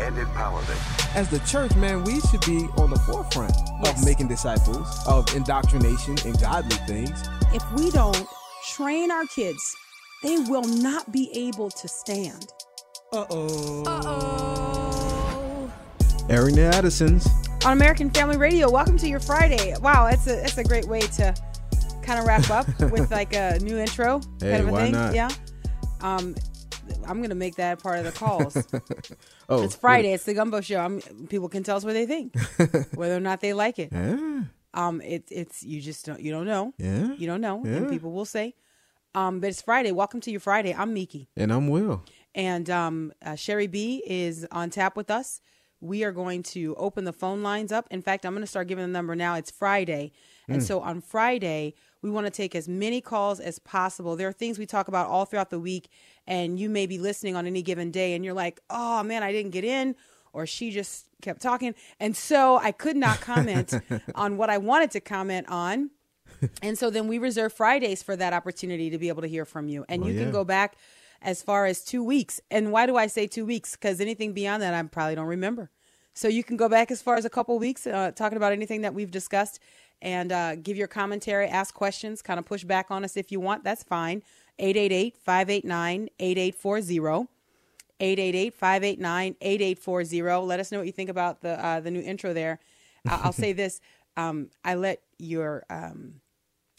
and empowerment. As the church, man, we should be on the forefront Yes. of making disciples, of indoctrination and godly things. If we don't train our kids, they will not be able to stand. Uh-oh. Uh-oh. Airing the Addisons. On American Family Radio, welcome to your Friday. Wow, that's a that's a great way to kind of wrap up with like a new intro Hey, kind of a why thing. not? Yeah. Um I'm gonna make that part of the calls. Oh, it's Friday. It's the Gumbo Show. I'm, people can tell us what they think, whether or not they like it. Yeah. Um, it's it's you just don't you don't know. Yeah. You don't know, and Yeah. people will say. Um, but it's Friday. Welcome to your Friday. I'm Meeke, And I'm Wil. and um, uh, Sherry B is on tap with us. We are going to open the phone lines up. In fact, I'm going to start giving the number now. It's Friday, and so on Friday we want to take as many calls as possible. There are things we talk about all throughout the week, and you may be listening on any given day, and you're like, "Oh man, I didn't get in." Or she just kept talking. And so I could not comment on what I wanted to comment on. And so then we reserve Fridays for that opportunity to be able to hear from you. And Well, you yeah. can go back as far as two weeks. And why do I say two weeks? Because anything beyond that, I probably don't remember. So you can go back as far as a couple weeks, uh, talking about anything that we've discussed and uh, give your commentary, ask questions, kind of push back on us if you want. That's fine. 888 589 8840. 888-589-8840. Let us know what you think about the uh, the new intro there. I- I'll say this. Um, I let your um,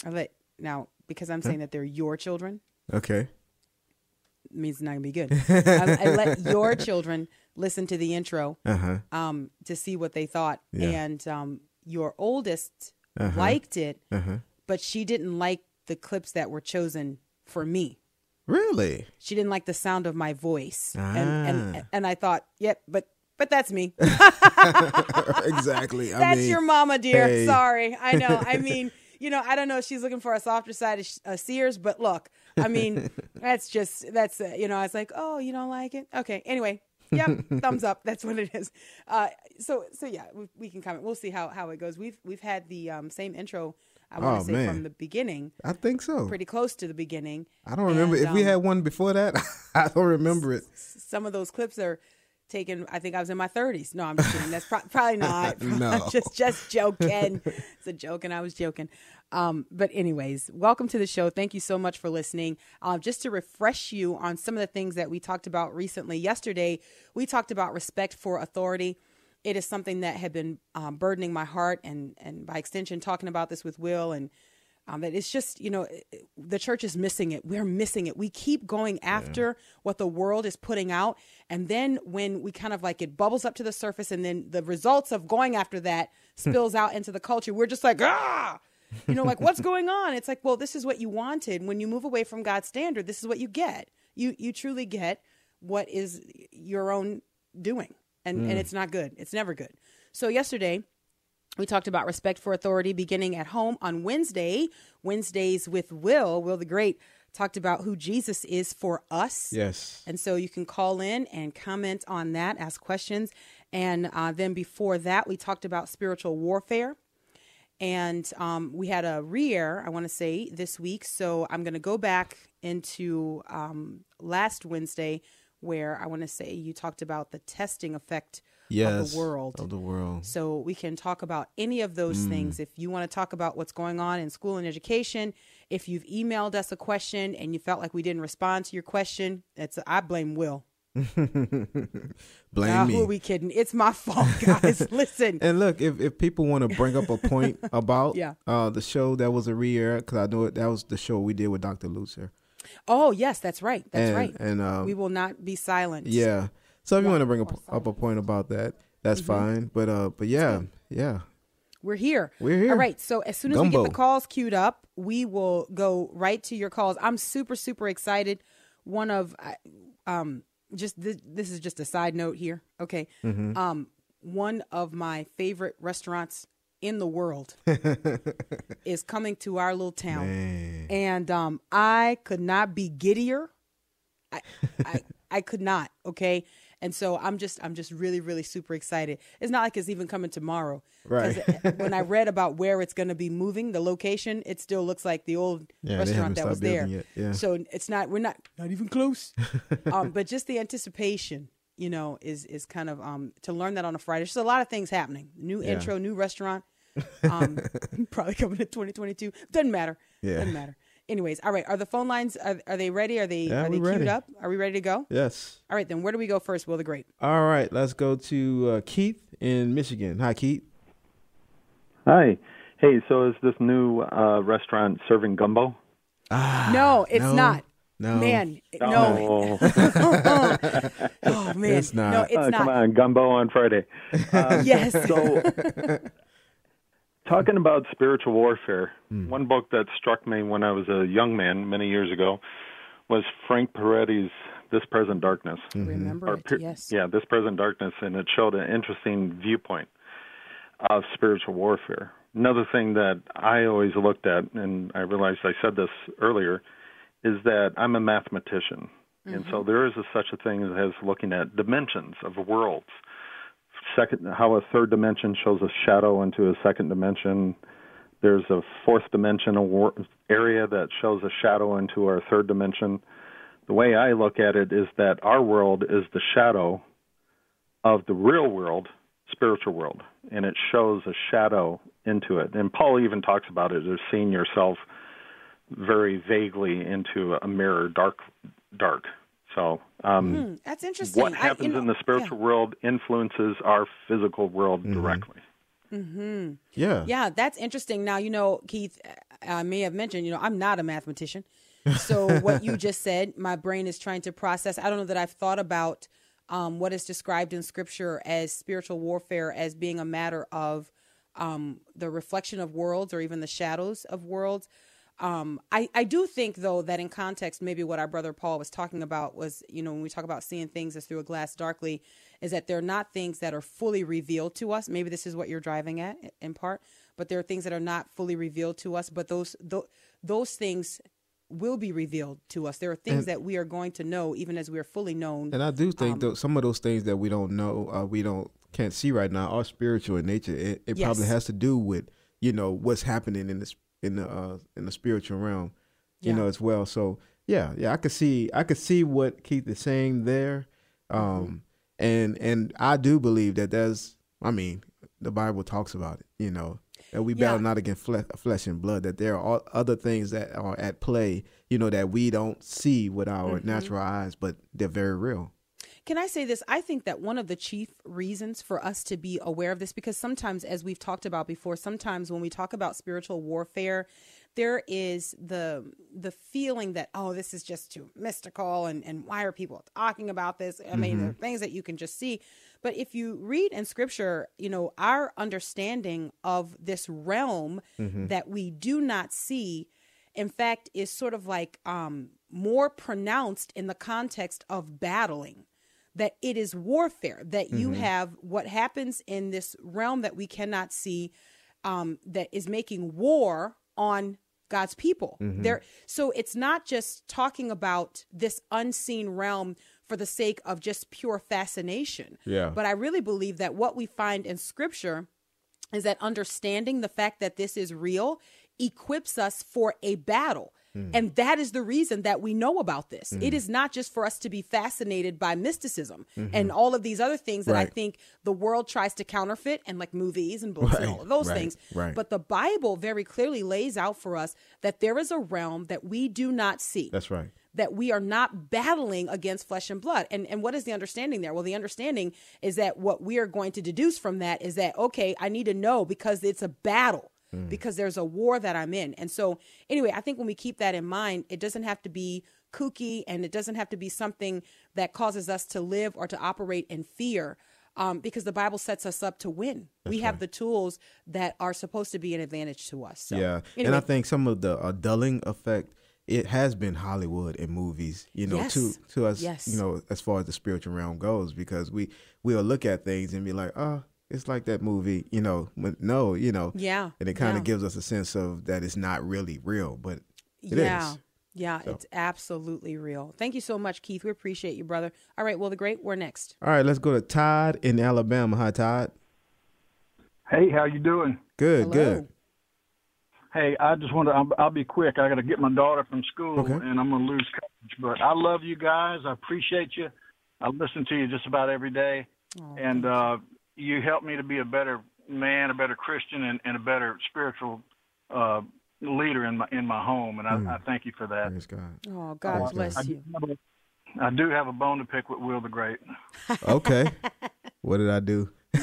I let now because I'm saying that they're your children Okay. means it's not gonna be good. I, I let your children listen to the intro Uh-huh. um, to see what they thought, Yeah. and um, your oldest Uh-huh. liked it, Uh-huh. but she didn't like the clips that were chosen for me. Really? She didn't like the sound of my voice, and, and Ah. and I thought, yep, but but that's me. exactly. I That's mean, your mama, dear. hey. Sorry. I know. I mean, you know, I don't know if she's looking for a softer side of uh, Sears, but look, I mean, that's just, that's, uh, you know, I was like, oh, you don't like it? Okay. Anyway. Yep. thumbs up. That's what it is. Uh, so, so yeah, we, we can comment. We'll see how, how it goes. We've, we've had the um, same intro, I want to Oh, say man. from the beginning, I think so. pretty close to the beginning. I don't remember. And, if we um, had one before that, I don't remember it. some of those clips are taken. I think I was in my 30s. No, I'm just kidding. That's pro- probably not. No. just just joking. it's a joke, and I was joking. Um, but anyways, welcome to the show. Thank you so much for listening. Um, just to refresh you on some of the things that we talked about recently. Yesterday, we talked about respect for authority. It is something that had been um, burdening my heart, and and by extension, talking about this with Wil and um, that it's just you know the church is missing it. We're missing it. We keep going after what the world is putting out. And then when we kind of like it bubbles up to the surface and then the results of going after that spills out into the culture we're just like ah! You know like what's going on? It's like well this is what you wanted. When you move away from god's standard this is what you get. You you truly get what is your own doing. And and it's not good. It's never good. So yesterday we talked about respect for authority beginning at home on Wednesday. Wednesdays with Wil, Wil the Great, talked about who Jesus is for us. Yes. And so you can call in and comment on that, ask questions. And uh, then before that, we talked about spiritual warfare. And um, we had a re air, I want to say, this week. So I'm going to go back into um, last Wednesday, where I want to say you talked about the testing effect of Yes. the world. Of the world. So we can talk about any of those things. If you want to talk about what's going on in school and education, if you've emailed us a question and you felt like we didn't respond to your question, it's I blame Wil. Blame Ah, me. who are we kidding? It's my fault, guys. Listen. And look, if, if people want to bring up a point about Yeah. uh, the show that was a re-air, because I know it, that was the show we did with Dr. Lucer. Oh yes, that's right. That's and, right. And um, we will not be silent. yeah, so if you want to bring up, Mm-hmm. up a point about that, that's fine. But uh, but yeah, yeah, We're here. We're here. All right. So as soon as we get the calls queued up, we will go right to your calls. I'm super, super excited. One of, um, just this, this is just a side note here. Okay. Mm-hmm. Um, one of my favorite restaurants in the world is coming to our little town. Man. And um, I could not be giddier. I, I, I could not. Okay. And so I'm just, I'm just really, really super excited. It's not like it's even coming tomorrow. Right. when I read about where it's going to be moving, the location, it still looks like the old Yeah, restaurant that was there. Yeah. So it's not, we're not, not even close. um, but just the anticipation, you know, is is kind of um to learn that on a Friday. There's a lot of things happening. New Yeah. intro, new restaurant. Um, probably coming in 2022. Doesn't matter. Yeah. Doesn't matter. Anyways, all right. Are the phone lines are, are they ready? Are they Yeah, are they we're queued ready. up? Are we ready to go? Yes. All right, then where do we go first? Wil the Great. All right, let's go to uh, Keith in Michigan. Hi, Keith. Hi. Hey, so is this new uh, restaurant serving gumbo? Ah, no, it's no, not. No, Man, no. Oh, Oh man, It's not. No, it's uh, not. come on, gumbo on Friday. Um, Yes. So, talking about spiritual warfare, Hmm. one book that struck me when I was a young man many years ago was Frank Peretti's "This Present Darkness." Remember Or it? Yes. Yeah, "This Present Darkness," and it showed an interesting viewpoint of spiritual warfare. Another thing that I always looked at, and I realized I said this earlier, is that I'm a mathematician. And so there is a, such a thing as looking at dimensions of worlds. Second, how a third dimension shows a shadow into a second dimension. There's a fourth dimensional area that shows a shadow into our third dimension. The way I look at it is that our world is the shadow of the real world, spiritual world, and it shows a shadow into it. And Paul even talks about it as seeing yourself very vaguely into a mirror, dark, dark. So, um, Hmm, that's interesting. what I- happens you know, in the spiritual world influences our physical world directly. Yeah. Yeah, that's interesting. Now, you know, Keith, I may have mentioned, you know, I'm not a mathematician. So what you just said, my brain is trying to process. I don't know that I've thought about um, what is described in Scripture as spiritual warfare as being a matter of um, the reflection of worlds or even the shadows of worlds. Um, I, I do think though that in context, maybe what our brother Paul was talking about was, you know, when we talk about seeing things as through a glass darkly, is that they're not things that are fully revealed to us. Maybe this is what you're driving at in part, but there are things that are not fully revealed to us. But those th- those things will be revealed to us. There are things that we are going to know even as we are fully known. And I do Um, think though some of those things that we don't know, uh, we don't can't see right now, are spiritual in nature. It, it probably has to do with you know what's happening in this in the uh, in the spiritual realm, you Yeah. know as well. So yeah, yeah, I could see I could see what Keith is saying there, um, Mm-hmm. and and I do believe that there's. I mean, the Bible talks about it. You know that we battle Yeah. not against flesh, flesh and blood. That there are other things that are at play. You know that we don't see with our Mm-hmm. natural eyes, but they're very real. Can I say this? I think that one of the chief reasons for us to be aware of this, because sometimes, as we've talked about before, sometimes when we talk about spiritual warfare, there is the the feeling that oh, this is just too mystical, and and why are people talking about this? I mean, there are things that you can just see. But if you read in Scripture, you know our understanding of this realm that we do not see in fact is sort of like um more pronounced in the context of battling that it is warfare that you have what happens in this realm that we cannot see um that is making war on God's people. There so it's not just talking about this unseen realm for the sake of just pure fascination. Yeah. But I really believe that what we find in scripture is that understanding the fact that this is real equips us for a battle. Mm. And that is the reason that we know about this. It mm. is not just for us to be fascinated by mysticism mm-hmm. and all of these other things that I think the world tries to counterfeit and like movies and books and all of those right, things. right. But the Bible very clearly lays out for us that there is a realm that we do not see That's right. that we are not battling against flesh and blood. And and what is the understanding there? Well, the understanding is that what we are going to deduce from that is that okay, I need to know because it's a battle. Because there's a war that I'm in. And so anyway, I think when we keep that in mind, it doesn't have to be kooky and it doesn't have to be something that causes us to live or to operate in fear. Um, because the Bible sets us up to win. we have the tools that are supposed to be an advantage to us. So, yeah, and. I think some of the uh, dulling effect it has been Hollywood and movies, you know, to to us, Yes. you know, as far as the spiritual realm goes, because we we'll look at things and be like, oh, it's like that movie, you know, when, no, you know, Yeah, and it kind of yeah. gives us a sense of that it's not really real, but it is. yeah. Yeah, So. it's absolutely real. Thank you so much, Keith. We appreciate you, brother. All right, well, the great, we're next. All right, let's go to Todd in Alabama. Hi, Todd. Hey, how you doing? Good, Hello. good. Hey, I just want to. I'll, I'll be quick. I got to get my daughter from school, Okay. and I'm going to lose coverage. But I love you guys. I appreciate you. I listen to you just about every day, Oh, and uh, you help me to be a better man, a better Christian, and, and a better spiritual uh, leader in my in my home. And I, I thank you for that. Praise God. Oh, God Praise bless God. you. I do have a bone to pick with Wil the Great. Okay. what did I do?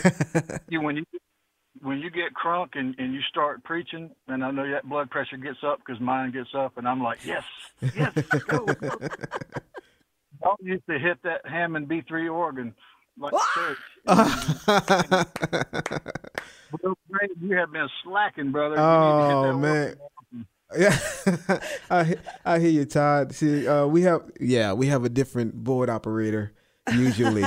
You when you when you get crunk and, and you start preaching, and I know that blood pressure gets up because mine gets up, and I'm like, yes, yes, go. go. I used to hit that Hammond B3 organ like church. Wil Great, you have been slacking, brother. You need to hit oh that man. organ. Yeah, I I hear you, Todd. See, uh, we have yeah, we have a different board operator usually,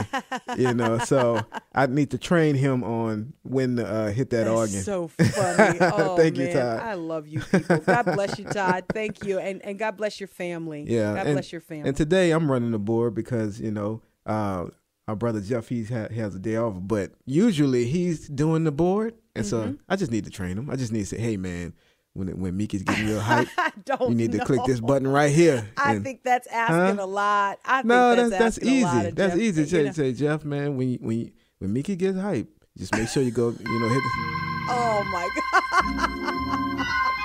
you know. So I need to train him on when to uh, hit that That's organ. so funny. Oh, Thank you. Todd. I love you people. God bless you, Todd. Thank you. And and God bless your family. yeah, God and, bless your family. And today I'm running the board because you know uh, our brother Jeff he's ha- he has a day off, but usually he's doing the board, and Mm-hmm. so I just need to train him. I just need to say, hey man, when when Meeke's getting real hype, you need to click this button right here. I and- think that's asking Huh? a lot. I think No, that's that's that's asking a lot easy. That's Jeff. easy. Say, know? say Jeff, man, when you, when you, when Meeke gets hype, just make sure you go, you know, hit. The, Oh my god.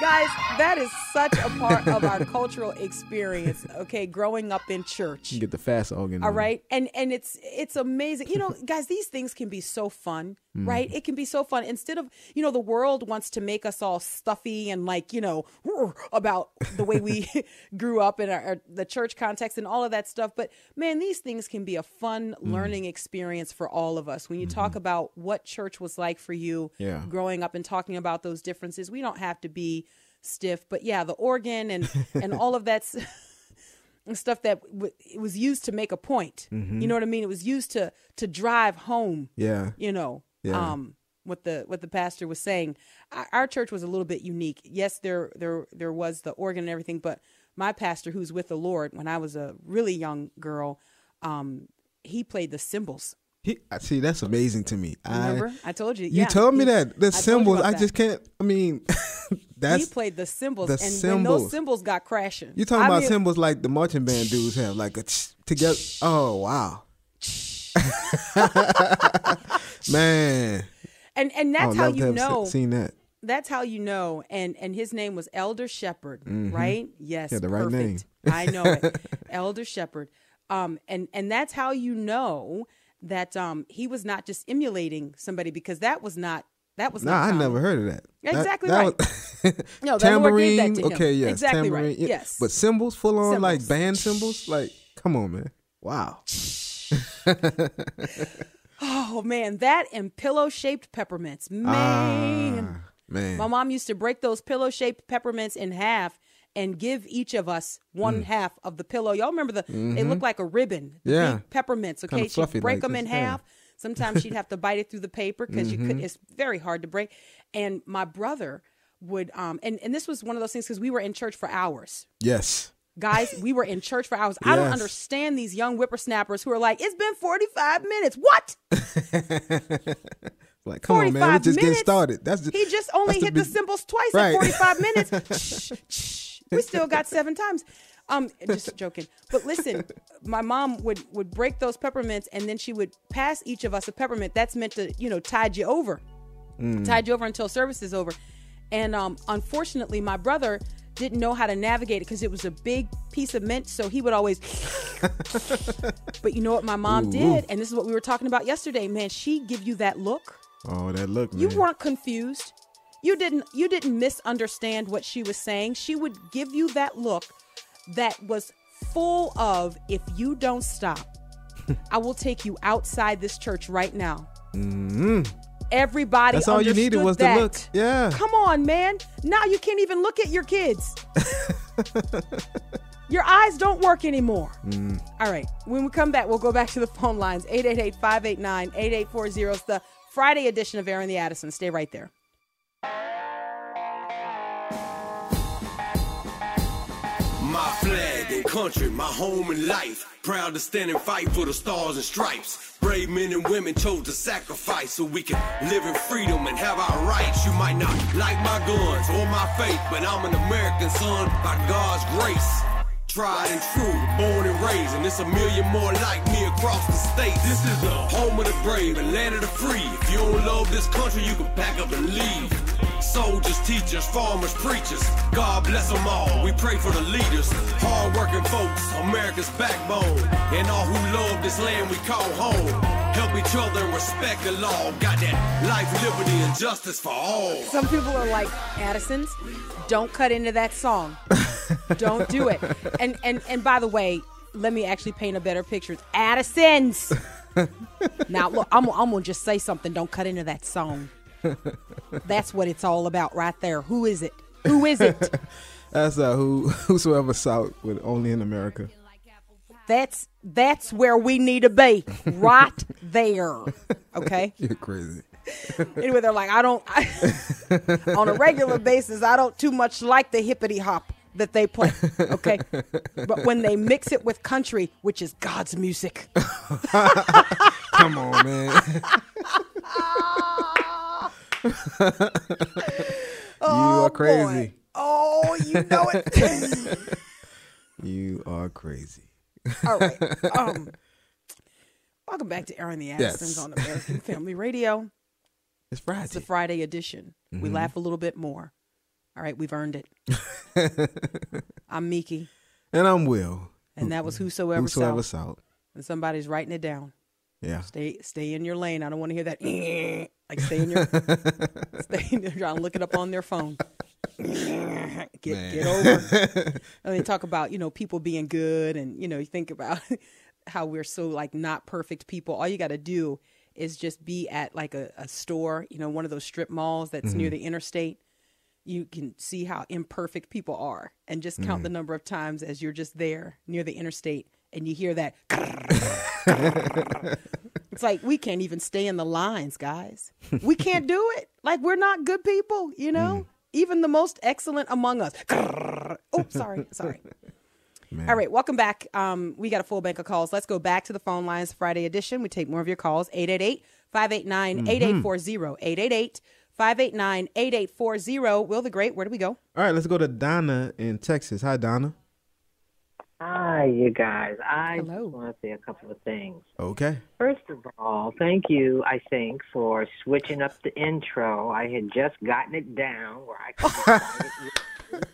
Guys, that is such a part of our cultural experience, okay, growing up in church. you get the fast organ. All right, And and it's it's amazing. You know, guys, these things can be so fun, Mm. right? It can be so fun. Instead of, you know, the world wants to make us all stuffy and like, you know, about the way we grew up in our, our- the church context and all of that stuff. But man, these things can be a fun Mm. learning experience for all of us. When you talk about what church was like for you Mm-hmm. Yeah. growing up and talking about those differences, we don't have to be stiff, but yeah, the organ and and all of that stuff that w- it was used to make a point. You know what I mean? It was used to to drive home. Mm-hmm. Yeah. You know, Yeah. um, what the what the pastor was saying. Our, our church was a little bit unique. Yes, there there there was the organ and everything, but my pastor, who's with the Lord, when I was a really young girl, um, he played the cymbals. He, see. That's amazing to me. Remember, I, I told you. you yeah, told me he- that the I symbols. I just can't. I mean, that's he played the cymbals, the and when those cymbals got crashing, you talking I about mean, symbols like the marching band dudes have, like a tch together. Oh wow, man. and and that's how you know. seen that. that's how you know and and his name was elder shepherd right yes Yeah, Mm-hmm. the right name. i know it elder shepherd um and and that's how you know that um he was not just emulating somebody because that was not that was Nah, not I never heard of that. That- Exactly that right. was- No, the Lord gave that tambourine. to him. Okay, yes, Exactly right. tambourine, yeah. Yes. but symbols, full on like band symbols. Like, come on, man. Wow. oh man that and pillow shaped peppermints man Ah, man. My mom used to break those pillow shaped peppermints in half and give each of us one half of the pillow. Y'all remember the they look like a ribbon. The Mm. Mm-hmm. Yeah. peppermints. Okay. She'd break like them this, in yeah. Mm-hmm. half. Sometimes she'd have to bite it through the paper because you couldn't it's very hard to break. And my brother would um and, and this was one of those things because we were in church for hours. yes. Guys, we were in church for hours. I don't understand these young whippersnappers who are like, it's been 45 minutes. What? Like, come on, man. We're just getting started. That's just, He just only hit the cymbals twice Right. at 45 minutes. We still got seven times. Um, just joking. But listen, my mom would would break those peppermints and then she would pass each of us a peppermint. That's meant to, you know, tide you over. Mm. Tide you over until service is over. And um, unfortunately, my brother didn't know how to navigate it because it was a big piece of mint. So he would always. but you know what my mom Ooh, did, and this is what we were talking about yesterday. Man, she give you that look. Oh, that look, man. You weren't confused. You didn't you didn't misunderstand what she was saying. She would give you that look that was full of if you don't stop, I will take you outside this church right now. Everybody Mm-hmm. That's all you needed was that. the look. Yeah. Come on, man. Now you can't even look at your kids. your eyes don't work anymore. Mm. All right. When we come back, we'll go back to the phone lines 888 589 8840 is the Friday edition of Airing the Addison. Stay right there. My flag and country, my home and life. Proud to stand and fight for the stars and stripes. Brave men and women chose to sacrifice so we can live in freedom and have our rights. You might not like my guns or my faith, but I'm an American son by God's grace. Tried and true, born and raised, and it's a million more like me across the state. This is the home of the brave and land of the free. If you don't love this country, you can pack up and leave. Soldiers, teachers, farmers, preachers, God bless them all. We pray for the leaders, hard-working folks, America's backbone, and all who love this land we call home. Help each other and respect the law. Got that life, liberty, and justice for all. Some people are like, Addison's, don't cut into that song. don't do it. And and and by the way, let me actually paint a better picture. Addison's. now look, I'm, I'm gonna just say something. Don't cut into that song. That's what it's all about right there. Who is it? Who is it? That's uh, who whosoever south with only in America. That's that's where we need to be, right there. Okay. You're crazy. Anyway, they're like, I don't. I, on a regular basis, I don't too much like the hippity hop that they play. Okay, but when they mix it with country, which is God's music, Come on, man. you are crazy. boy. Oh, you know it. You are crazy. All right. Um, welcome back to Airing the Addisons Yes. on American Family Radio. It's Friday. It's the Friday edition. We Mm-hmm. laugh a little bit more. All right, we've earned it. I'm Meeke, and I'm Wil. and that was whosoever, Whosoever South. south. And somebody's writing it down. Yeah. Stay, stay in your lane. I don't want to hear that. Like stay in your, stay in your, trying to look it up on their phone. get get over. and they talk about you know people being good, and you know you think about how we're so like not perfect people. All you got to do is just be at like a, a store, you know, one of those strip malls that's near mm-hmm. the interstate. You can see how imperfect people are, and just count the mm-hmm. number of times as you're just there near the interstate, and you hear that. It's like we can't even stay in the lines, guys. We can't do it. Like we're not good people, you know? Even the most excellent among us. oh, sorry, sorry. All right, welcome back. Um, we got a full bank of calls. Let's go back to the phone lines Friday edition. We take more of your calls. 888 589 8840. 888 589 8840. Wil the Great, where do we go? All right, let's go to Donna in Texas. Hi, Donna. Hi, you guys. I Hello. just want to say a couple of things. Okay. First of all, thank you, I think, for switching up the intro. I had just gotten it down where I could start it with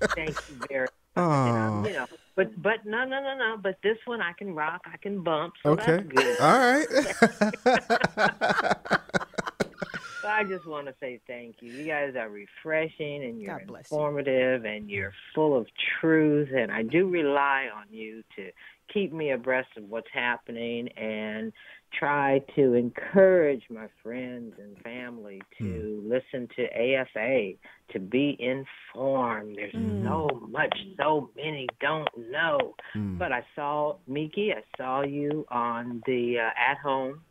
you. Thank you very much. And, Oh, you know, but but no no no no. But this one I can rock, I can bump. So okay. that's good. All right. So I just want to say thank you. You guys are refreshing and you're God bless you. informative and you're full of truth. And I do rely on you to keep me abreast of what's happening and try to encourage my friends and family to hmm. listen to AFA, to be informed. There's hmm. so much, so many don't know. Hmm. But I saw Meeke, I saw you on the uh, at home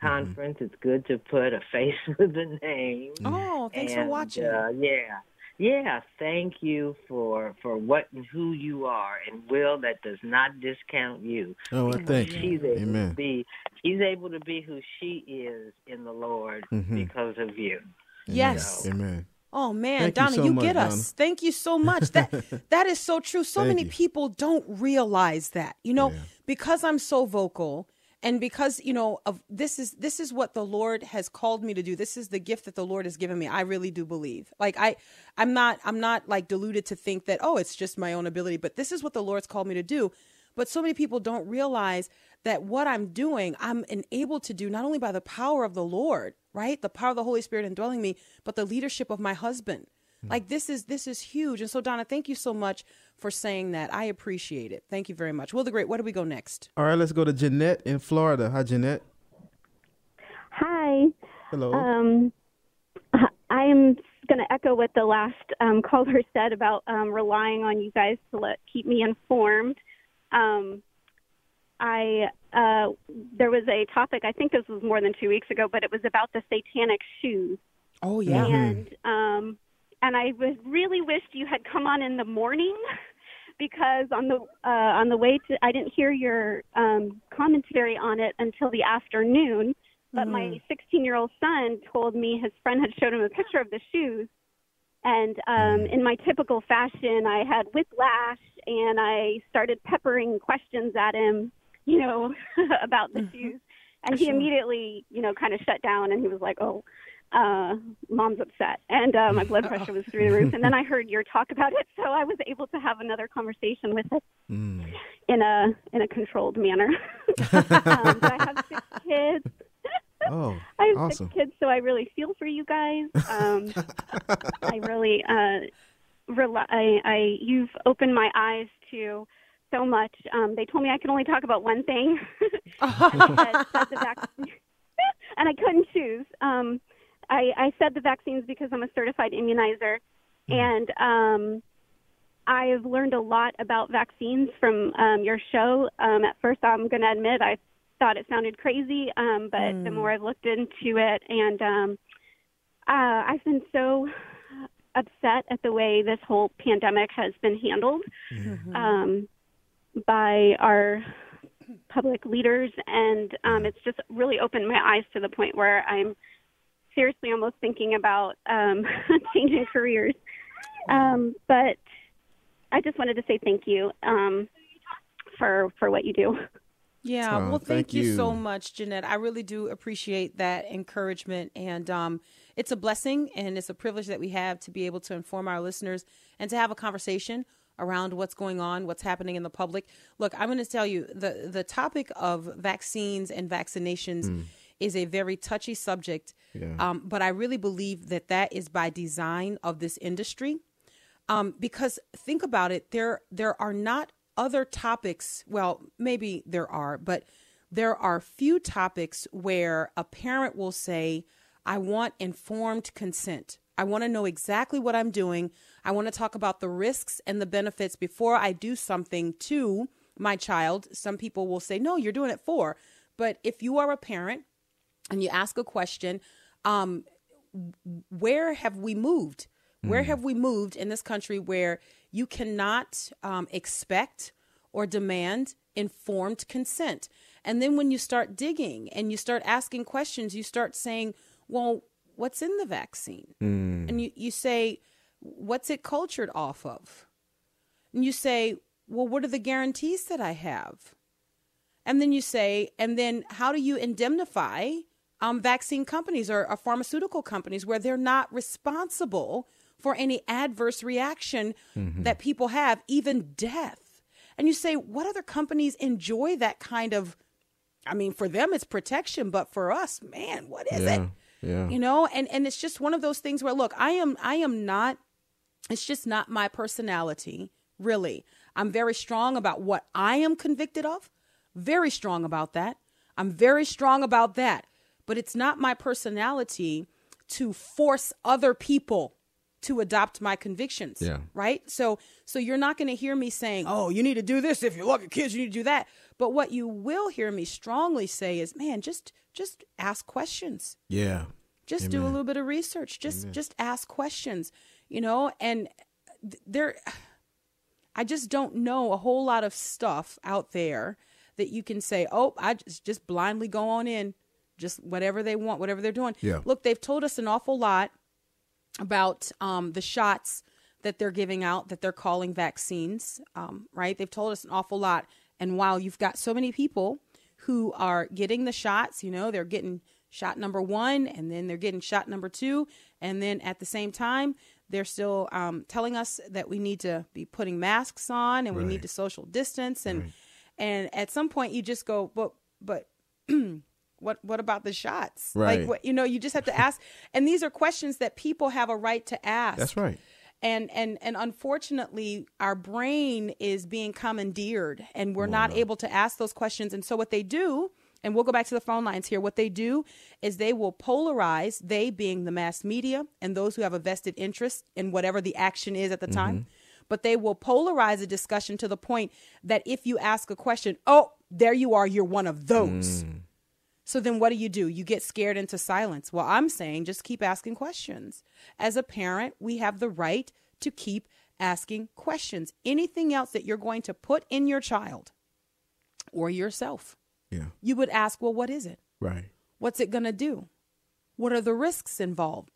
conference. It's good to put a face with a name. Oh, thanks for watching. Uh, yeah, yeah. Thank you for for what and who you are, and Wil. That does not discount you. Oh, well, thank you. She's able to Amen. be. She's able to be who she is in the Lord Mhm. because of you. yes. Amen. Oh man, Thank you Donna, so you, much, get us. Donna. Thank you so much. That that is so true. So Thank many you. people don't realize that. You know, Yeah. because I'm so vocal and because, you know, of this is this is what the Lord has called me to do. This is the gift that the Lord has given me. I really do believe. Like I I'm not I'm not like deluded to think that oh, it's just my own ability, but this is what the Lord's called me to do. But so many people don't realize that what I'm doing, I'm enabled to do not only by the power of the Lord, right? The power of the Holy Spirit indwelling me, but the leadership of my husband. Like this is this is huge. And so Donna, thank you so much for saying that. I appreciate it. Thank you very much. Wil the Great, where do we go next? All right, let's go to Jeanette in Florida. Hi, Jeanette. Hi. Hello. Um, I am going to echo what the last um, caller said about um, relying on you guys to let keep me informed. Um, I uh, there was a topic. I think this was more than two weeks ago, but it was about the satanic shoes. Oh yeah. And um, and I was really wished you had come on in the morning because on the uh, on the way to I didn't hear your um, commentary on it until the afternoon. But Mm-hmm. my 16 year old son told me his friend had showed him a picture of the shoes, and um, in my typical fashion, I had whiplash and I started peppering questions at him, you know, about the shoes. And he immediately, you know, kind of shut down and he was like, oh, uh, mom's upset. And uh, my blood pressure was through the roof. And then I heard your talk about it. So I was able to have another conversation with it Mm. in a in a controlled manner. um, but I have six kids. Oh, I have awesome. six kids, so I really feel for you guys. Um, I really, uh, rely, I, I, you've opened my eyes to so much. Um, they told me I could only talk about one thing, and, I said, said the vaccine, and I couldn't choose. Um, I, I said the vaccines because I'm a certified immunizer, and um, I've learned a lot about vaccines from um, your show. Um, at first, I'm going to admit I thought it sounded crazy, um, but the more I've looked into it, and um, uh, I've been so upset at the way this whole pandemic has been handled um, by our public leaders, and um, it's just really opened my eyes to the point where I'm seriously almost thinking about um, changing careers. Um, but I just wanted to say thank you um, for for what you do. Yeah, Oh, well, thank, thank you. so much, Jeanette. I really do appreciate that encouragement, and um, it's a blessing and it's a privilege that we have to be able to inform our listeners and to have a conversation around what's going on, what's happening in the public. Look, I'm going to tell you the the topic of vaccines and vaccinations is a very touchy subject, Yeah. um, but I really believe that that is by design of this industry. Um, because think about it there there are not other topics well maybe there are but there are few topics where a parent will say i want informed consent. I want to know exactly what i'm doing. I want to talk about the risks and the benefits before i do something to my child. Some people will say no you're doing it for. But if you are a parent and you ask a question um, where have we moved? Where have we moved in this country where you cannot um, expect or demand informed consent? And then when you start digging and you start asking questions, you start saying, well, what's in the vaccine? And you, you say, what's it cultured off of? And you say, well, what are the guarantees that I have? And then you say, and then how do you indemnify um, vaccine companies or, or pharmaceutical companies where they're not responsible for any adverse reaction that people have, even death? And you say, what other companies enjoy that kind of? I mean, for them it's protection, but for us, man, what is it? yeah. Yeah. you know and and it's just one of those things where look i am i am not it's just not my personality really i'm very strong about what i am convicted of very strong about that i'm very strong about that but it's not my personality to force other people to adopt my convictions Yeah. right? So so you're not going to hear me saying oh you need to do this if you love your kids you need to do that. But what you will hear me strongly say is man just just ask questions. Yeah. just do a little bit of research. Just just ask questions you know? And th- there i just don't know a whole lot of stuff out there that you can say oh i just just blindly go on in just whatever they want whatever they're doing. Yeah. look they've told us an awful lot about um, the shots that they're giving out that they're calling vaccines um, right? They've told us an awful lot. And while you've got so many people who are getting the shots you know they're getting shot number one and then they're getting shot number two and then at the same time they're still um, telling us that we need to be putting masks on and we need to social distance. And and at some point you just go but but what what about the shots? Right. like what you know you just have to ask. And these are questions that people have a right to ask. That's right. and and and unfortunately our brain is being commandeered and we're not able to ask those questions. And so what they do and we'll go back to the phone lines here what they do is they will polarize they being the mass media and those who have a vested interest in whatever the action is at the time mm-hmm. but they will polarize a discussion to the point that if you ask a question oh there you are, you're one of those. Mm. So then what do you do? You get scared into silence. Well, I'm saying just keep asking questions. As a parent, we have the right to keep asking questions. Anything else that you're going to put in your child or yourself, Yeah. you would ask, well, what is it? Right. What's it going to do? What are the risks involved?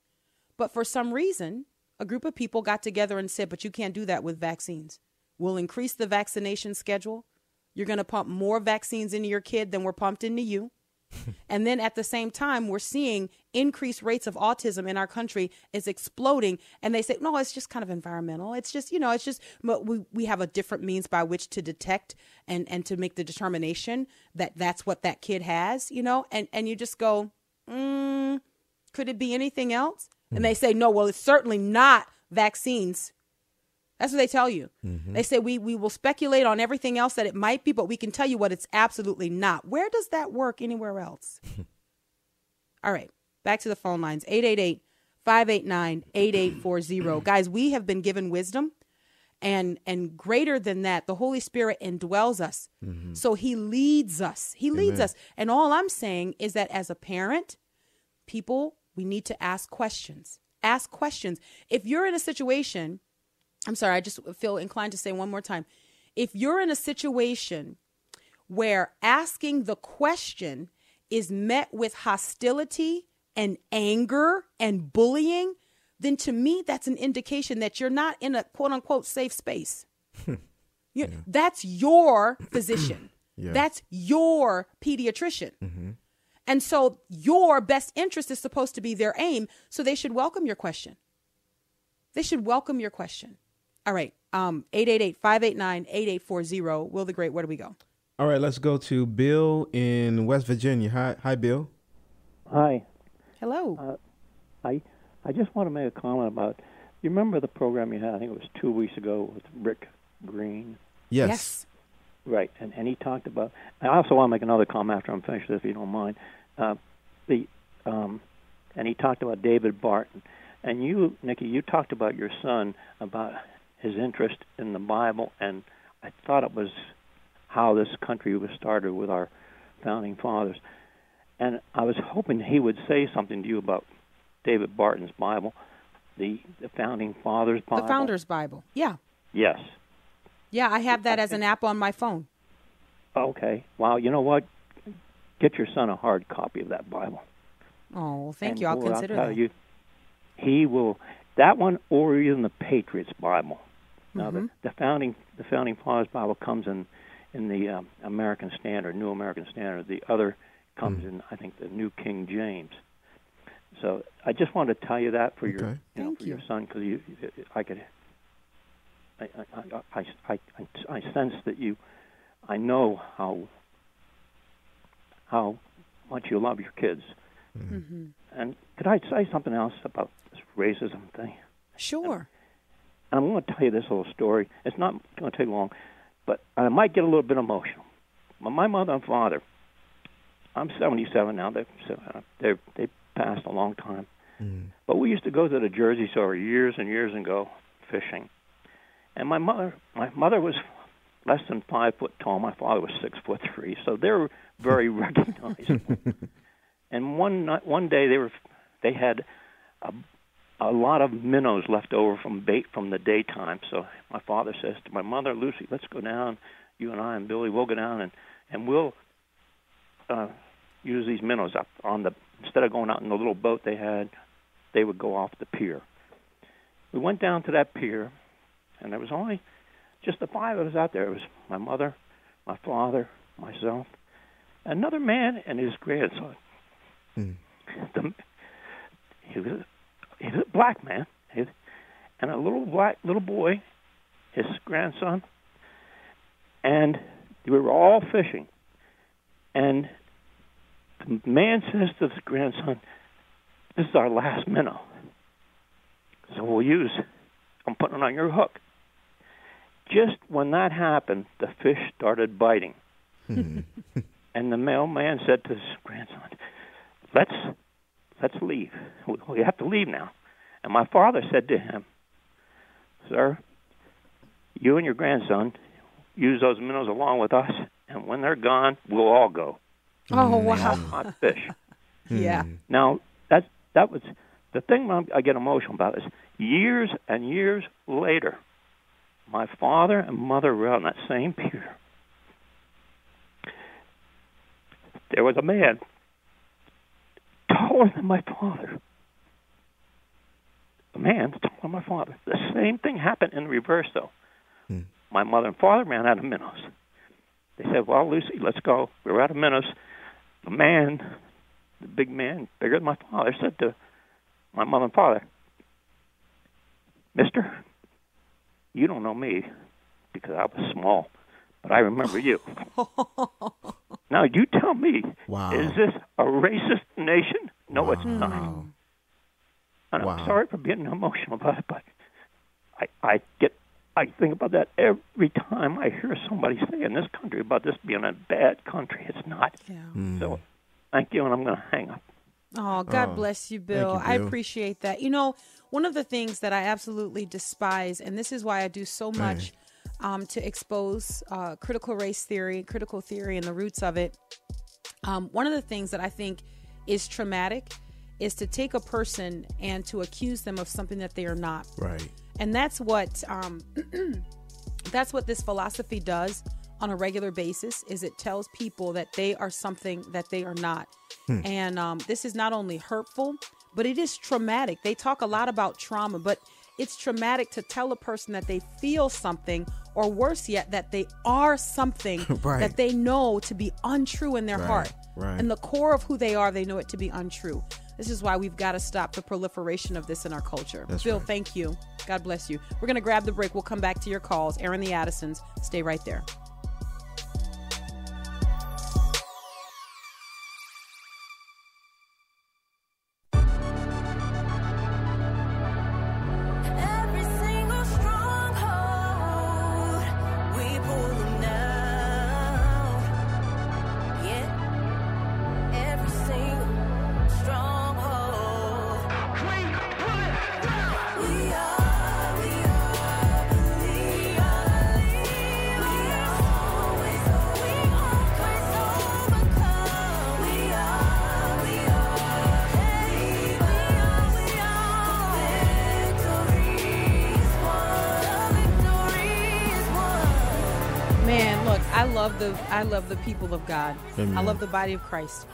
But for some reason, a group of people got together and said, but you can't do that with vaccines. We'll increase the vaccination schedule. You're going to pump more vaccines into your kid than were pumped into you. and then at the same time, we're seeing increased rates of autism in our country is exploding. And they say, no, it's just kind of environmental. It's just, you know, it's just, but we, we have a different means by which to detect and, and to make the determination that that's what that kid has, you know, and, and you just go, mm, could it be anything else? And they say, no, well, it's certainly not vaccines. That's what they tell you. Mm-hmm. They say we we will speculate on everything else that it might be, but we can tell you what it's absolutely not. Where does that work anywhere else? All right, back to the phone lines 888 589 8840. Guys, we have been given wisdom and and greater than that the holy spirit indwells us mm-hmm. so he leads us he leads Amen. us and all i'm saying is that as a parent people we need to ask questions ask questions if you're in a situation i'm sorry i just feel inclined to say one more time if you're in a situation where asking the question is met with hostility and anger and bullying, then to me, that's an indication that you're not in a quote unquote safe space. Hmm. You- That's your physician. Yeah. That's your pediatrician. Mm-hmm. And so your best interest is supposed to be their aim. So they should welcome your question. They should welcome your question. All right. Um, 888-589-8840. Wil the Great, where do we go? All right, let's go to Bill in West Virginia. Hi, hi, Bill. Hi. Hello. I I just want to make a comment about. You remember the program you had? I think it was two weeks ago with Rick Green. Yes. yes. Right, and and he talked about. I also want to make another comment after I'm finished, if you don't mind. Uh, the um, and he talked about David Barton, and you, Nikki, you talked about your son about his interest in the Bible, and I thought it was how this country was started with our founding fathers, and I was hoping he would say something to you about David Barton's Bible, the the founding fathers Bible. The Founder's Bible. Yeah. Yes. Yeah, I have that as an app on my phone. Okay. Wow. You know what? Get your son a hard copy of that Bible. Oh, well, thank And you. I'll consider tell that. You, he will. That one, or even the Patriots Bible. Now, Mm-hmm. the, the founding the founding fathers Bible comes in in the um, American Standard, New American Standard. The other comes in, I think, the New King James. So I just wanted to tell you that for your you know, Thank for your you. son because you, I could. I, I, I, I, I, I sense that you, I know how how much you love your kids. Mm-hmm. And could I say something else about this racism thing? Sure. And I'm going to tell you this little story. It's not going to take long, but I might get a little bit emotional. My mother and father, I'm 77 now. They uh, they they passed a long time. Mm. But we used to go to the Jersey Shore years and years ago fishing. And my mother, my mother was less than five foot tall. My father was six foot three, so they were very recognizable. and one night, one day, they were they had a a lot of minnows left over from bait from the daytime. So my father says to my mother, Lucy, let's go down. You and I and Billy, we'll go down and and we'll uh, use these minnows up on the instead of going out in the little boat they had, they would go off the pier. We went down to that pier, and there was only just the five of us out there. It was my mother, my father, myself, another man, and his grandson. The, he was he was a black man, He- and a little black little boy, his grandson, and we were all fishing. And the man says to his grandson, "This is our last minnow, so we'll use. I'm putting it on your hook." Just when that happened, the fish started biting, and the mailman said to his grandson, "Let's let's leave. We- We have to leave now." And my father said to him, "Sir, you and your grandson use those minnows along with us, and when they're gone, we'll all go. Oh They all wow. caught fish. Yeah. Hmm. Now that that was the thing I'm- I get emotional about is years and years later, my father and mother were on that same pier. There was a man taller than my father. A man taller than my father. The same thing happened in reverse, though. Hmm. My mother and father ran out of minnows. They said, "Well, Lucy, let's go." We're out of minnows. The man the big man, bigger than my father, said to my mother and father, Mister, you don't know me because I was small, but I remember you. now you tell me, Wow. is this a racist nation? No, it's not. And Wow. I'm sorry for being emotional about it, but I, I get I think about that every time I hear somebody say in this country about this being a bad country. It's not. Yeah. Hmm. So thank you, and I'm going to hang up. Oh, God Oh, bless you, thank Bill. you, I appreciate that. You know, one of the things that I absolutely despise, and this is why I do so much um, to expose uh, critical race theory, critical theory, and the roots of it. Um, one of the things that I think is traumatic is to take a person and to accuse them of something that they are not Right. and that's what um, that's what this philosophy does on a regular basis is it tells people that they are something that they are not and um, this is not only hurtful but it is traumatic they talk a lot about trauma but it's traumatic to tell a person that they feel something or worse yet that they are something Right. that they know to be untrue in their Right, heart. right. and the core of who they are they know it to be untrue. This is why we've got to stop the proliferation of this in our culture. That's bill right. thank you. God bless you. We're going to grab the break. We'll come back to your calls. Airing the Addisons. Stay right there i love the people of god. I love the body of christ.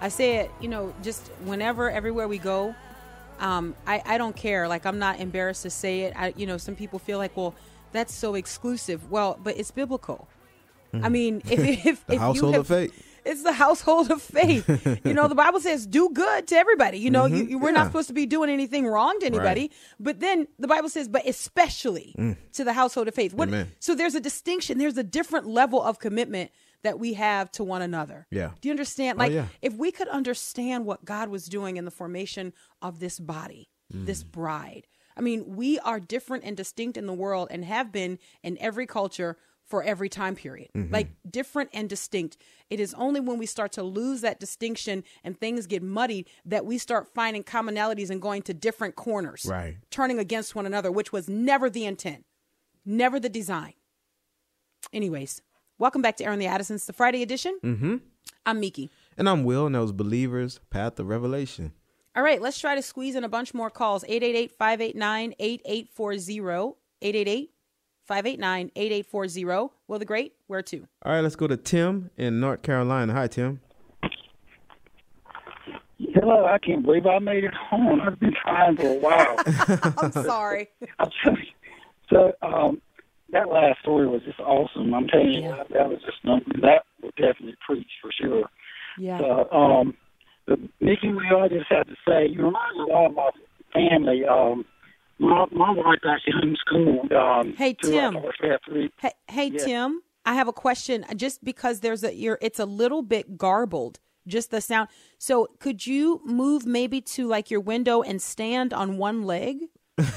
I say it you know just whenever everywhere we go um i i don't care. Like i'm not embarrassed to say it. I you know some people feel like well that's so exclusive. Well but it's biblical. I mean if if, The if household you of have, faith. It's the household of faith you know the bible says do good to everybody you know you, you- we're yeah. not supposed to be doing anything wrong to anybody but then the bible says but especially to the household of faith what, Amen. so there's a distinction. There's a different level of commitment that we have to one another. Yeah. Do you understand? Oh, Like, yeah. if we could understand what God was doing in the formation of this body, this Mm. bride. I mean, we are different and distinct in the world and have been in every culture for every time period. Mm-hmm. Like different and distinct. It is only when we start to lose that distinction and things get muddied that we start finding commonalities and going to different corners. Right. Turning against one another, which was never the intent never the design. Anyways, welcome back to Airing the Addisons, the Friday edition. Mm-hmm. I'm Meeke. And I'm Wil, and those believers, Path of Revelation. All right, let's try to squeeze in a bunch more calls. 888-589-8840. 888-589-8840. Wil the Great, where to? All right, let's go to Tim in North Carolina. Hi, Tim. Hello, I can't believe I made it home. I've been trying for a while. I'm sorry. I'll tell. So um, that last story was just awesome. I'm telling you, Yeah. that was just something that would definitely preach for sure. Yeah. So, um, but Meeke, we all just have to say, you remind me a lot of my family. Um, my, my wife actually homeschooled. Um, Hey, Tim. Hey, hey Yeah. Tim, I have a question. Just because there's a you're, it's a little bit garbled, just the sound. So could you move maybe to like your window and stand on one leg?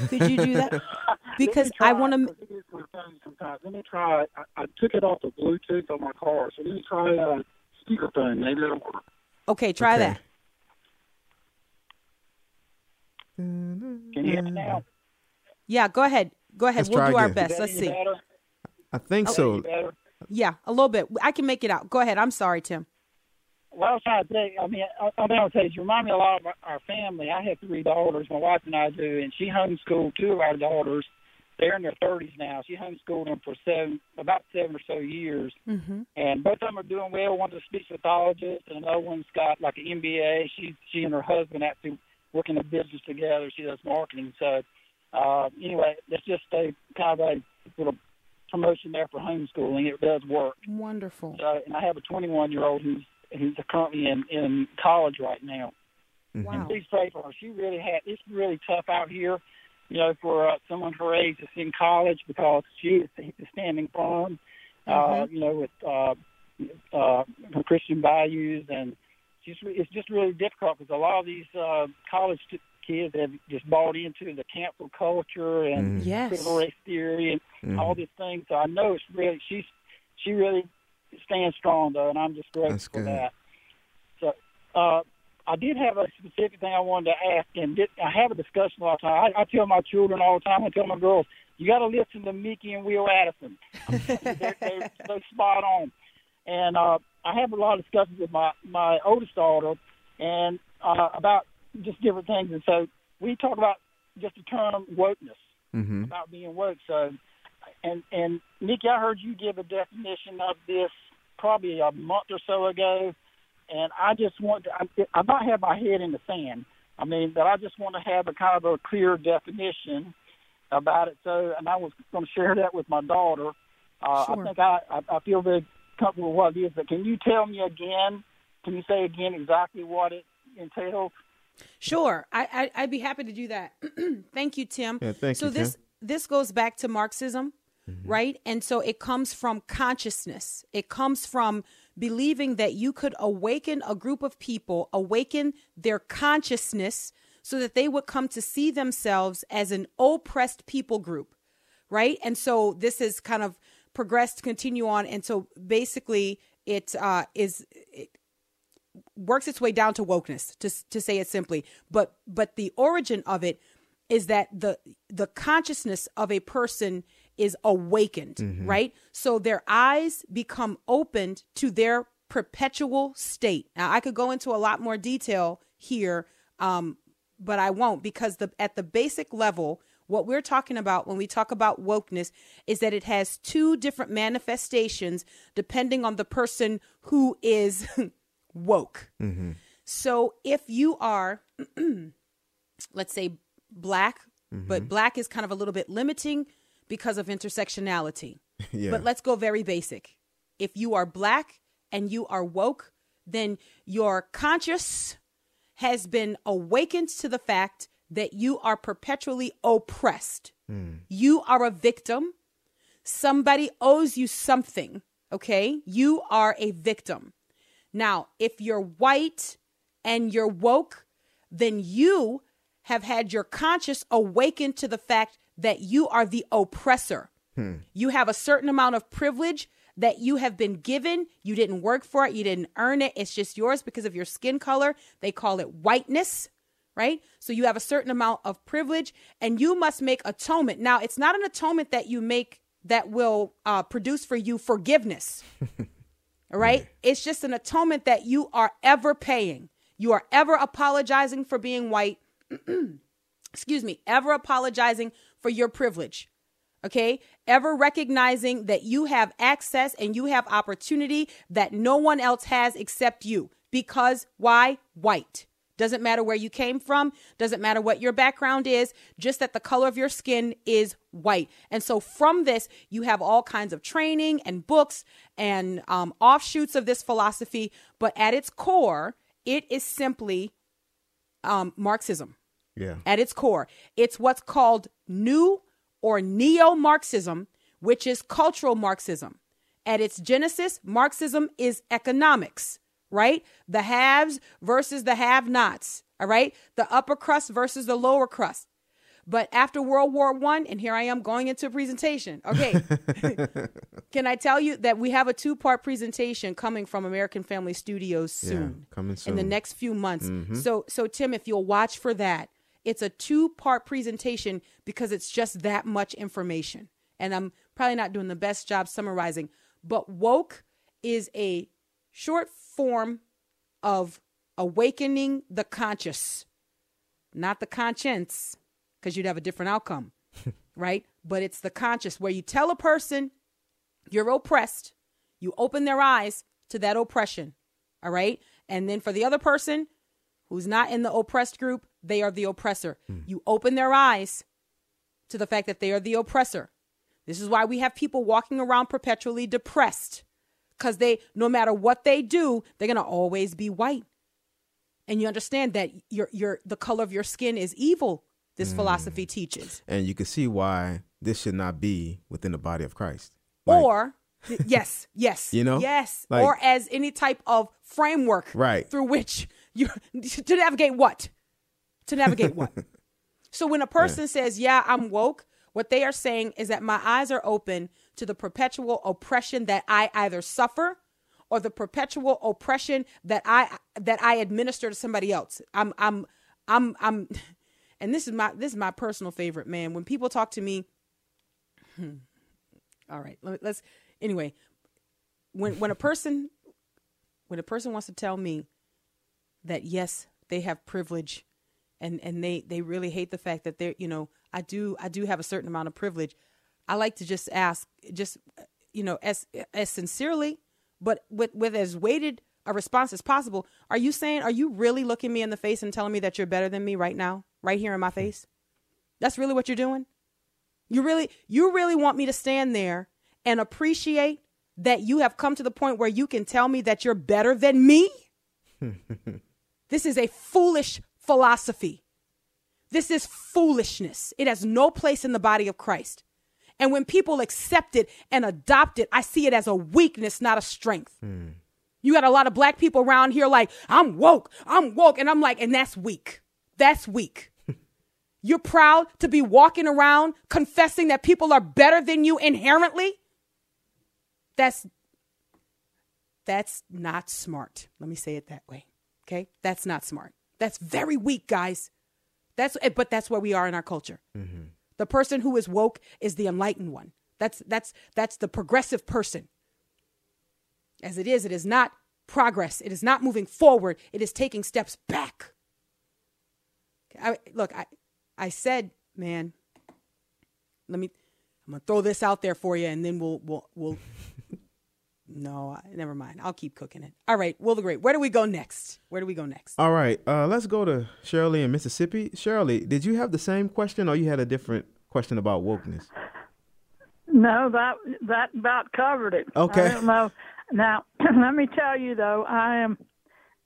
Could you do that? Because I want to. It is my phone sometimes. Let me try. I, I took it off the Bluetooth on my car, so let me try uh, speakerphone. Maybe it'll work. Okay, try Okay. that. Can you hear me now? Yeah, go ahead. Go ahead. Let's we'll try do our again. best. Let's see. better? I think so. Yeah, a little bit. I can make it out. Go ahead. I'm sorry, Tim. Well, I was trying to tell you, I mean, I, I mean, I'll tell you, you remind me a lot of our, our family. I have three daughters, my wife and I do, and she homeschooled two of our daughters. They're in their 30s now. She homeschooled them for seven, about seven or so years. Mm-hmm. and both of them are doing well. One's a speech pathologist, and another one's got like an MBA. She she and her husband actually work in a business together. She does marketing. So uh, anyway, it's just a kind of a little promotion there for homeschooling. It does work. Wonderful. So, and I have a 21 year old who's who's currently in in college right now. Mm-hmm. And please pray for her. She really had it's really tough out here, you know, for uh, someone her age that's in college because she is standing firm, uh, Mhm. you know, with uh, uh, her Christian values, and she's re- it's just really difficult because a lot of these uh, college st- kids have just bought into the cancel culture and Mhm. Yes. critical race theory and Mhm. all these things. So I know it's really she's she really stands strong though, and I'm just grateful That's for good. that. So uh, I did have a specific thing I wanted to ask, and did, I have a discussion all the time. I, I tell my children all the time. I tell my girls, you got to listen to Meeke and Wil Addison. they're, they're, they're spot on. And uh, I have a lot of discussions with my my oldest daughter, and uh, about just different things. And so we talk about just the term wokeness Mm-hmm. about being woke. So, and and Meeke, I heard you give a definition of this probably a month or so ago, and I just want to. I, I might have my head in the sand. I mean, but I just want to have a kind of a clear definition about it. So, and I was going to share that with my daughter. Uh, Sure. I think I, I I feel very comfortable with what it is. But can you tell me again? Can you say again exactly what it entails? Sure, I, I I'd be happy to do that. thank you, Tim. Yeah, thank so you, this Tim. this goes back to Marxism, mm-hmm. right? And so it comes from consciousness. It comes from believing that you could awaken a group of people, awaken their consciousness, so that they would come to see themselves as an oppressed people group, right? And so this is kind of progressed, continue on, and so basically it uh, is. It, works its way down to wokeness to to say it simply. But but the origin of it is that the the consciousness of a person is awakened right? So their eyes become opened to their perpetual state. Now i could go into a lot more detail here um but i won't because the at the basic level what we're talking about when we talk about wokeness is that it has two different manifestations depending on the person who is woke. Mm-hmm. So if you are, let's say, black, but black is kind of a little bit limiting because of intersectionality. Yeah. But let's go very basic. If you are black and you are woke, then your conscious has been awakened to the fact that you are perpetually oppressed. You are a victim. Somebody owes you something, okay? You are a victim. Now, if you're white and you're woke, then you have had your conscience awakened to the fact that you are the oppressor. You have a certain amount of privilege that you have been given. You didn't work for it, you didn't earn it. It's just yours because of your skin color. They call it whiteness, right? So you have a certain amount of privilege and you must make atonement. Now, it's not an atonement that you make that will uh, produce for you forgiveness. All right? It's just an atonement that you are ever paying. You are ever apologizing for being white. Excuse me, ever apologizing for your privilege. Okay? Ever recognizing that you have access and you have opportunity that no one else has except you. Because why? White. Doesn't matter where you came from, doesn't matter what your background is, just that the color of your skin is white. And so from this, you have all kinds of training and books and um, offshoots of this philosophy. But at its core, it is simply um, Marxism Yeah. at its core. It's what's called new or neo Marxism, which is cultural Marxism. At its genesis, Marxism is economics, right? The haves versus the have nots, all right? The upper crust versus the lower crust. But after World War One, and here I am going into a presentation. Okay. Can I tell you that we have a two part presentation coming from American Family Studios Yeah, soon? coming In the next few months. Mhm. So so Tim, if you'll watch for that, it's a two part presentation because it's just that much information. And I'm probably not doing the best job summarizing, But woke is a short form of awakening the conscious, not the conscience, because you'd have a different outcome, right? But it's the conscious where you tell a person you're oppressed, you open their eyes to that oppression, all right? And then for the other person who's not in the oppressed group, they are the oppressor. Hmm. You open their eyes to the fact that they are the oppressor. This is why we have people walking around perpetually depressed because they, no matter what they do, they're going to always be white. And you understand that your, your, the color of your skin is evil, this mm. philosophy teaches. And you can see why this should not be within the body of Christ. or, yes, yes, You know? yes, Like- or as any type of framework Right. through which you to navigate what? To navigate what? So when a person says, "Yeah, I'm woke," what they are saying is that my eyes are open to the perpetual oppression that I either suffer or the perpetual oppression that I that I administer to somebody else. I'm I'm I'm I'm and this is my this is my personal favorite, man. When people talk to me hmm, all right, let- let's anyway, when when a person when a person wants to tell me that yes, they have privilege and and they they really hate the fact that they're you know i do i do have a certain amount of privilege i like to just ask just you know as as sincerely but with with as weighted a response as possible are you saying are you really looking me in the face and telling me that you're better than me right now right here in my face that's really what you're doing you really you really want me to stand there and appreciate that you have come to the point where you can tell me that you're better than me this is a foolish philosophy. This is foolishness. It has no place in the body of Christ. And when people accept it and adopt it, I see it as a weakness, not a strength. You got a lot of black people around here like, I'm woke, I'm woke. And I'm like, and that's weak. That's weak. You're proud to be walking around confessing that people are better than you inherently? That's that's not smart. Let me say it that way. Okay? That's not smart. That's very weak, guys. That's eh, but that's where we are in our culture. The person who is woke is the enlightened one. That's that's that's the progressive person. As it is, it is not progress. It is not moving forward. It is taking steps back. I, look, I I said, man, let me I'm gonna throw this out there for you, and then we'll we'll we'll. No, never mind. I'll keep cooking it. All right, Wil the Great. Where do we go next? Where do we go next? All right, uh, let's go to Shirley in Mississippi. Shirley, did you have the same question, or you had a different question about wokeness? No, that that about covered it. Okay. I don't know. Now, let me tell you though, I am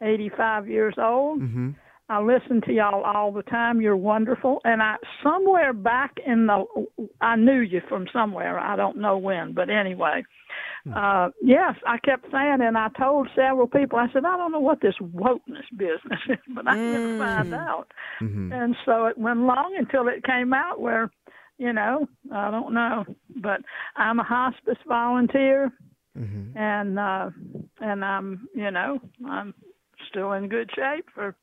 85 years old. Mm-hmm. I listen to y'all all the time. You're wonderful, and I somewhere back in the I knew you from somewhere. I don't know when, but anyway. Uh, yes, I kept saying, and I told several people. I said, I don't know what this wokeness business is, but I didn't find out. And so it went long until it came out where, you know, I don't know, but I'm a hospice volunteer, and uh, and I'm, you know, I'm still in good shape for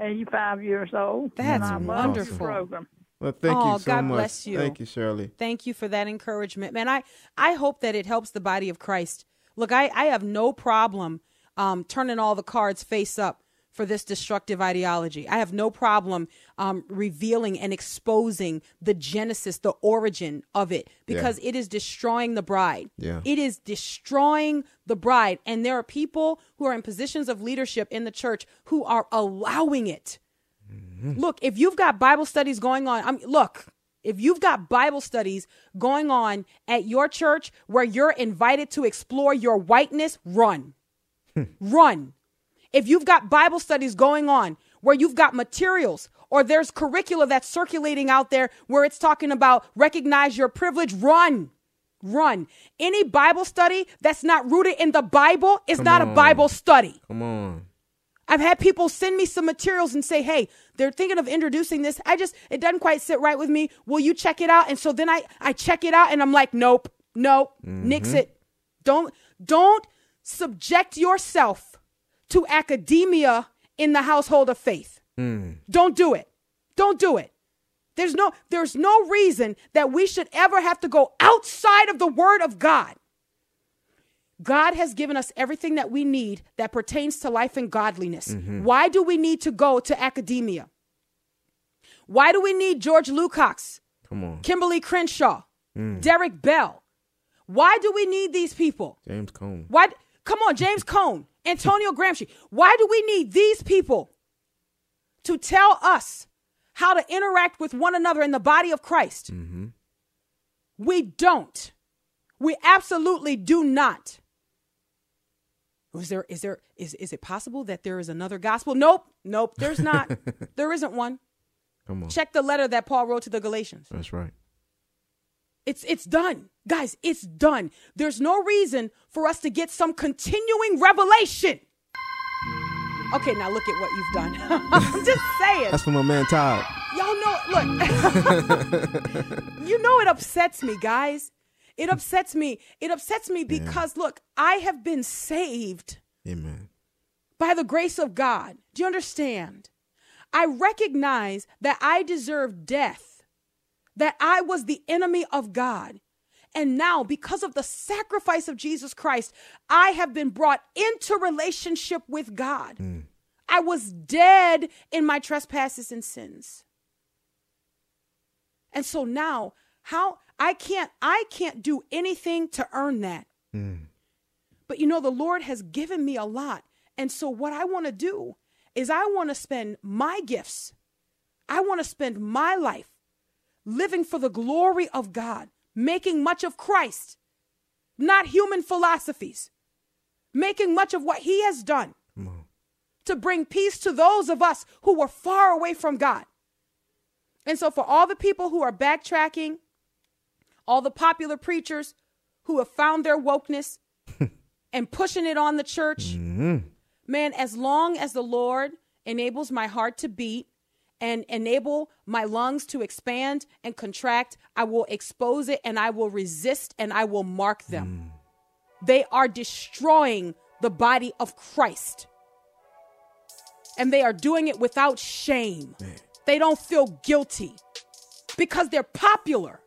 85 years old. and That's I love the wonderful. program. Well, thank Oh, you so God much. bless you. Thank you, Shirley. Thank you for that encouragement, man. I I hope that it helps the body of Christ. Look, I I have no problem um, turning all the cards face up for this destructive ideology. I have no problem um, revealing and exposing the genesis, the origin of it, because it is destroying the bride. Yeah. It is destroying the bride, and there are people who are in positions of leadership in the church who are allowing it. Mm. Look, if you've got Bible studies going on, I'm look, if you've got Bible studies going on at your church where you're invited to explore your whiteness, run. Hmm. run. If you've got Bible studies going on where you've got materials or there's curricula that's circulating out there where it's talking about recognize your privilege, run. Run. Any Bible study that's not rooted in the Bible is Come not a. Bible study. Come on. I've had people send me some materials and say, "Hey, they're thinking of introducing this. I just it doesn't quite sit right with me. Will you check it out?" And so then I I check it out and I'm like, "Nope. Nope. Mm-hmm. Nix it. Don't don't subject yourself to academia in the household of faith. Mm. Don't do it. Don't do it. There's no there's no reason that we should ever have to go outside of the word of God. God has given us everything that we need that pertains to life and godliness. Mhm. Why do we need to go to academia? Why do we need George Lukács, Come on. Kimberlé Crenshaw, Mm. Derrick Bell? Why do we need these people? James Cone. Why? Come on, James Cone, Antonio Gramsci. Why do we need these people to tell us how to interact with one another in the body of Christ? Mm-hmm. We don't. We absolutely do not. Is there is there is is it possible that there is another gospel? Nope. Nope, there's not. there isn't one. Come on. Check the letter that Paul wrote to the Galatians. That's right. It's it's done. Guys, it's done. There's no reason for us to get some continuing revelation. Okay, now look at what you've done. I'm just saying. That's for my man Todd. Y'all know, look. you know it upsets me, guys. It mm. upsets me. It upsets me because look, I have been saved Amen. by the grace of God. Do you understand? I recognize that I deserve death, that I was the enemy of God. And now, because of the sacrifice of Jesus Christ, I have been brought into relationship with God. Mm. I was dead in my trespasses and sins. And so now, how I can't I can't do anything to earn that. Hmm. But you know, the Lord has given me a lot. And so, what I want to do is, I want to spend my gifts, I want to spend my life living for the glory of God, making much of Christ, not human philosophies, making much of what He has done to bring peace to those of us who were far away from God. And so, for all the people who are backtracking, all the popular preachers who have found their wokeness and pushing it on the church, mm-hmm. man, as long as the Lord enables my heart to beat and enable my lungs to expand and contract, I will expose it and I will resist and I will mark them. Mm. They are destroying the body of Christ. And they are doing it without shame. They don't feel guilty because they're popular.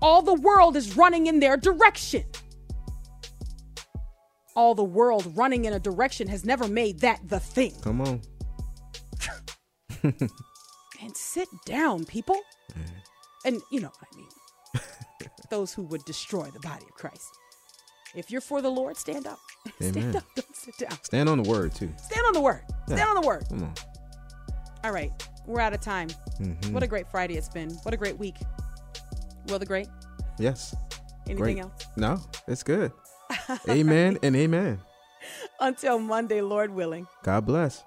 All the world is running in their direction. All the world running in a direction has never made that the thing. Come on. And sit down, people. And you know what I mean. Those who would destroy the body of Christ. If you're for the Lord, stand up. stand Amen. up. Don't sit down. Stand on the word too. Stand on the word. Stand on the word. Come on. All right. We're out of time. Mhm. What a great Friday it's been. What a great week. Wil the great? Yes. Anything Great. else? No, it's good. amen and amen. Until Monday, Lord willing. God bless.